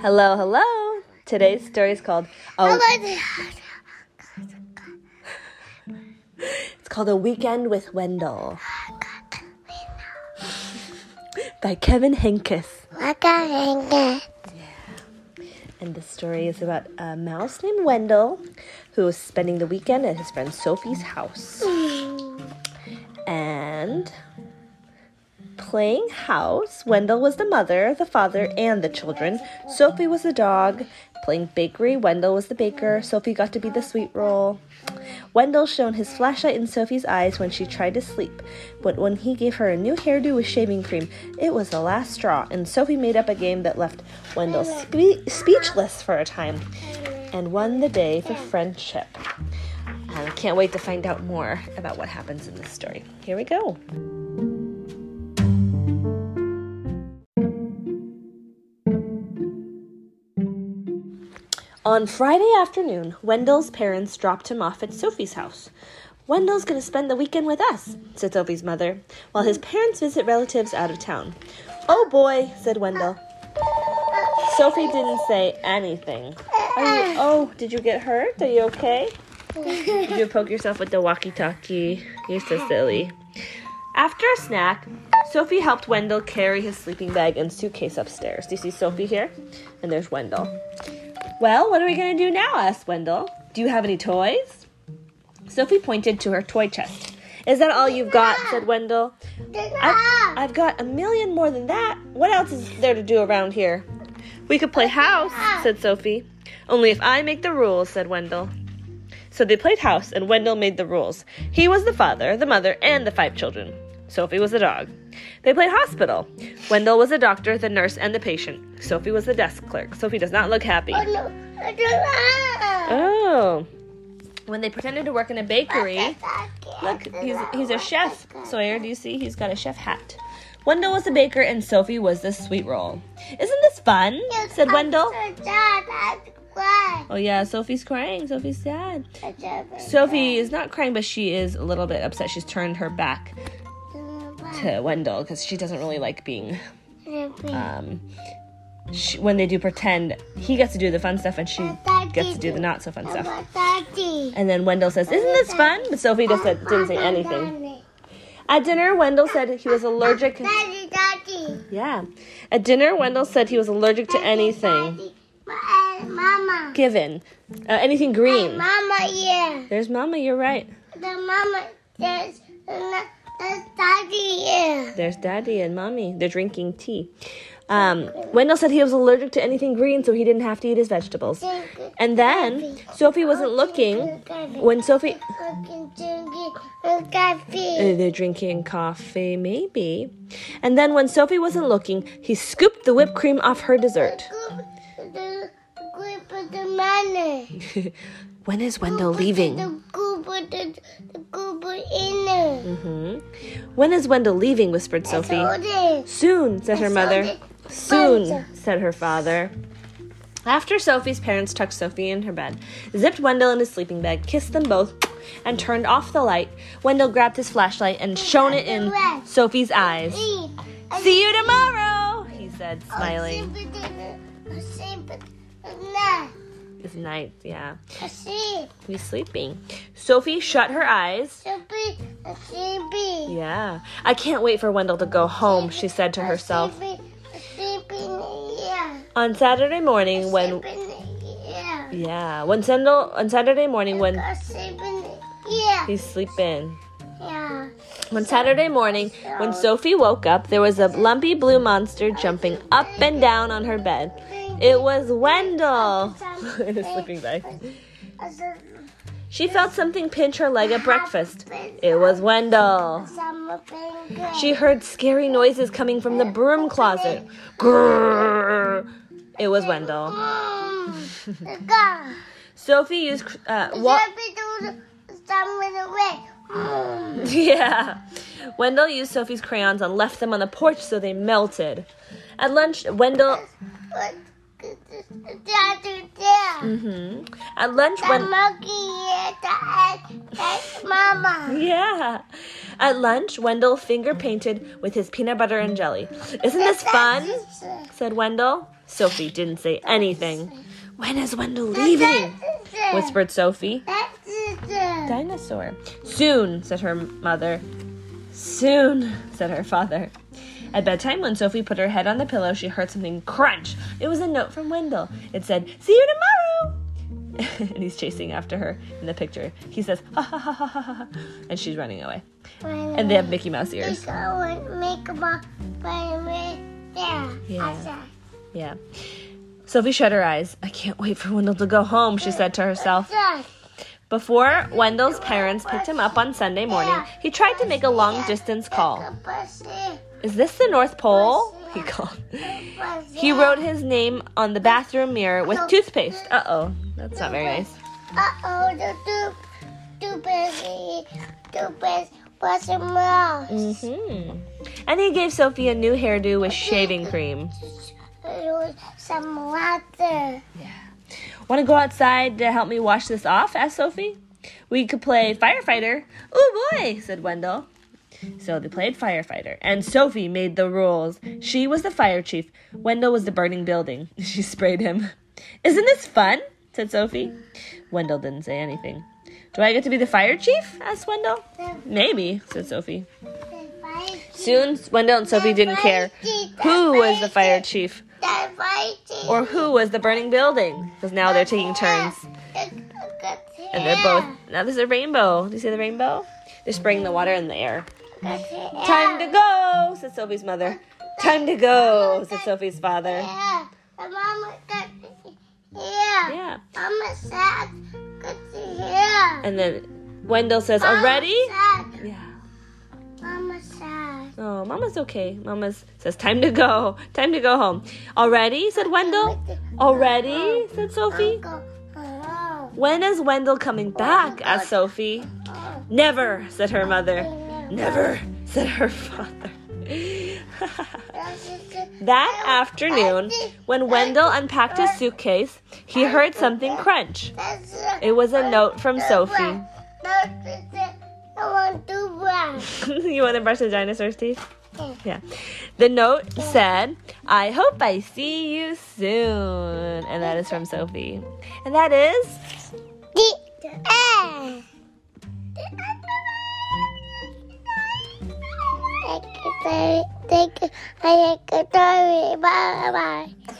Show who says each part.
Speaker 1: Hello, hello. Today's story is called Oh, it's called A Weekend with Wendell by Kevin Henkes. And the story is about a mouse named Wendell who is spending the weekend at his friend Sophie's house. And playing house, Wendell was the mother, the father, and the children. Sophie was the dog. Playing bakery, Wendell was the baker. Sophie got to be the sweet roll. Wendell shone his flashlight in Sophie's eyes when she tried to sleep, but when he gave her a new hairdo with shaving cream, it was the last straw, and Sophie made up a game that left Wendell spe- speechless for a time and won the day for friendship. I can't wait to find out more about what happens in this story. Here we go. On Friday afternoon, Wendell's parents dropped him off at Sophie's house. Wendell's going to spend the weekend with us, said Sophie's mother, while his parents visit relatives out of town. Oh boy, said Wendell. Sophie didn't say anything. You, oh, did you get hurt? Are you okay? Did you poke yourself with the walkie talkie? You're so silly. After a snack, Sophie helped Wendell carry his sleeping bag and suitcase upstairs. Do you see Sophie here? And there's Wendell. Well, what are we going to do now? asked Wendell. Do you have any toys? Sophie pointed to her toy chest. Is that all you've got? said Wendell. I've, I've got a million more than that. What else is there to do around here? We could play house, said Sophie. Only if I make the rules, said Wendell. So they played house, and Wendell made the rules. He was the father, the mother, and the five children. Sophie was the dog. They played hospital. Wendell was the doctor, the nurse, and the patient. Sophie was the desk clerk. Sophie does not look happy. Oh. no. oh. oh. When they pretended to work in a bakery, look, he's, he's a chef. Sawyer, do you see? He's got a chef hat. Wendell was the baker and Sophie was the sweet roll. Isn't this fun? said Wendell. Oh, yeah, Sophie's crying. Sophie's sad. Sophie is not crying, but she is a little bit upset. She's turned her back to Wendell because she doesn't really like being. Um, she, when they do pretend, he gets to do the fun stuff and she gets to do the not so fun stuff. And then Wendell says, Isn't this fun? But Sophie just said, didn't say anything. At dinner, Wendell said he was allergic.
Speaker 2: Daddy, daddy.
Speaker 1: Yeah. At dinner, Wendell said he was allergic to anything
Speaker 2: uh, Mama.
Speaker 1: given. Uh, anything green.
Speaker 2: Mama, yeah.
Speaker 1: There's Mama, you're right.
Speaker 2: The mama, there's, there's daddy.
Speaker 1: There's Daddy and Mommy. They're drinking tea. Um, Wendell said he was allergic to anything green, so he didn't have to eat his vegetables. And then Sophie wasn't looking when Sophie. Uh, They're drinking coffee, maybe. And then when Sophie wasn't looking, he scooped the whipped cream off her dessert. When is Wendell leaving?
Speaker 2: The group of the, the group of in
Speaker 1: When is Wendell leaving? whispered Sophie.
Speaker 2: Sophie.
Speaker 1: Soon, said her mother. Soon, said her father. After Sophie's parents tucked Sophie in her bed, zipped Wendell in his sleeping bag, kissed them both, and turned off the light, Wendell grabbed his flashlight and shone it in Sophie's eyes. See you tomorrow, he said, smiling. It's night, yeah. He's sleeping. Sophie shut her eyes. Yeah. I can't wait for Wendell to go home, she said to herself. On Saturday morning when yeah, when Sandal on Saturday morning when he's sleeping. Yeah. On Saturday morning, when Sophie woke up, there was a lumpy blue monster jumping up and down on her bed. It was Wendell in his sleeping bag. She felt something pinch her leg at breakfast. It was Wendell. She heard scary noises coming from the broom closet. Grrr. It was Wendell. Sophie used uh, wa- Yeah. Wendell used Sophie's crayons and left them on the porch so they melted. At lunch, Wendell hmm At lunch,
Speaker 2: The
Speaker 1: when
Speaker 2: monkey is that's mama.
Speaker 1: yeah, at lunch, Wendell finger painted with his peanut butter and jelly. Isn't this fun? said Wendell. Sophie didn't say anything. When is Wendell leaving? whispered Sophie. Dinosaur. Soon, said her mother. Soon, said her father. At bedtime, when Sophie put her head on the pillow, she heard something crunch. It was a note from Wendell. It said, See you tomorrow! and he's chasing after her in the picture. He says, ha ha ha ha ha ha, and she's running away. And they have Mickey Mouse ears.
Speaker 2: Go and make a ball. Yeah.
Speaker 1: Yeah. Sophie shut her eyes. I can't wait for Wendell to go home, she said to herself. Before Wendell's parents picked him up on Sunday morning, he tried to make a long distance call. Is this the North Pole? He called. He wrote his name on the bathroom mirror with toothpaste. Uh oh, that's not very nice.
Speaker 2: Uh oh, the two, two busy, two busy, what's a mouse?
Speaker 1: hmm And he gave Sophie a new hairdo with shaving cream.
Speaker 2: Some water. Yeah.
Speaker 1: Want to go outside to help me wash this off? asked Sophie. We could play firefighter. Oh boy, said Wendell. So they played firefighter, and Sophie made the rules. She was the fire chief. Wendell was the burning building. She sprayed him. Isn't this fun? said Sophie. Wendell didn't say anything. Do I get to be the fire chief? asked Wendell. Maybe, said Sophie. Soon, Wendell and Sophie didn't care who was the fire chief or who was the burning building, because now they're taking turns. And they're both. Now there's a rainbow. Do you see the rainbow? They're spraying the water in the air. Time to go, said Sophie's mother. Time to go, said Sophie's father.
Speaker 2: Yeah, mama got.
Speaker 1: Yeah.
Speaker 2: Mama said, good to hear.
Speaker 1: And then Wendell says, oh,
Speaker 2: Already? Said,
Speaker 1: Yeah.
Speaker 2: Mama said.
Speaker 1: Oh, Mama's okay. Mama says, Time to go. Time to go home. Already? said Wendell. Already? said Sophie. When is Wendell coming back? asked Sophie. Never, said her mother. Never, said her father. that afternoon, when Wendell unpacked his suitcase, he heard something crunch. It was a note from Sophie.
Speaker 2: I want to brush.
Speaker 1: you want to brush the dinosaur's teeth? Yeah. The note said, I hope I see you soon. And that is from Sophie. And that is.
Speaker 2: The Thank thank you. I like. Bye bye.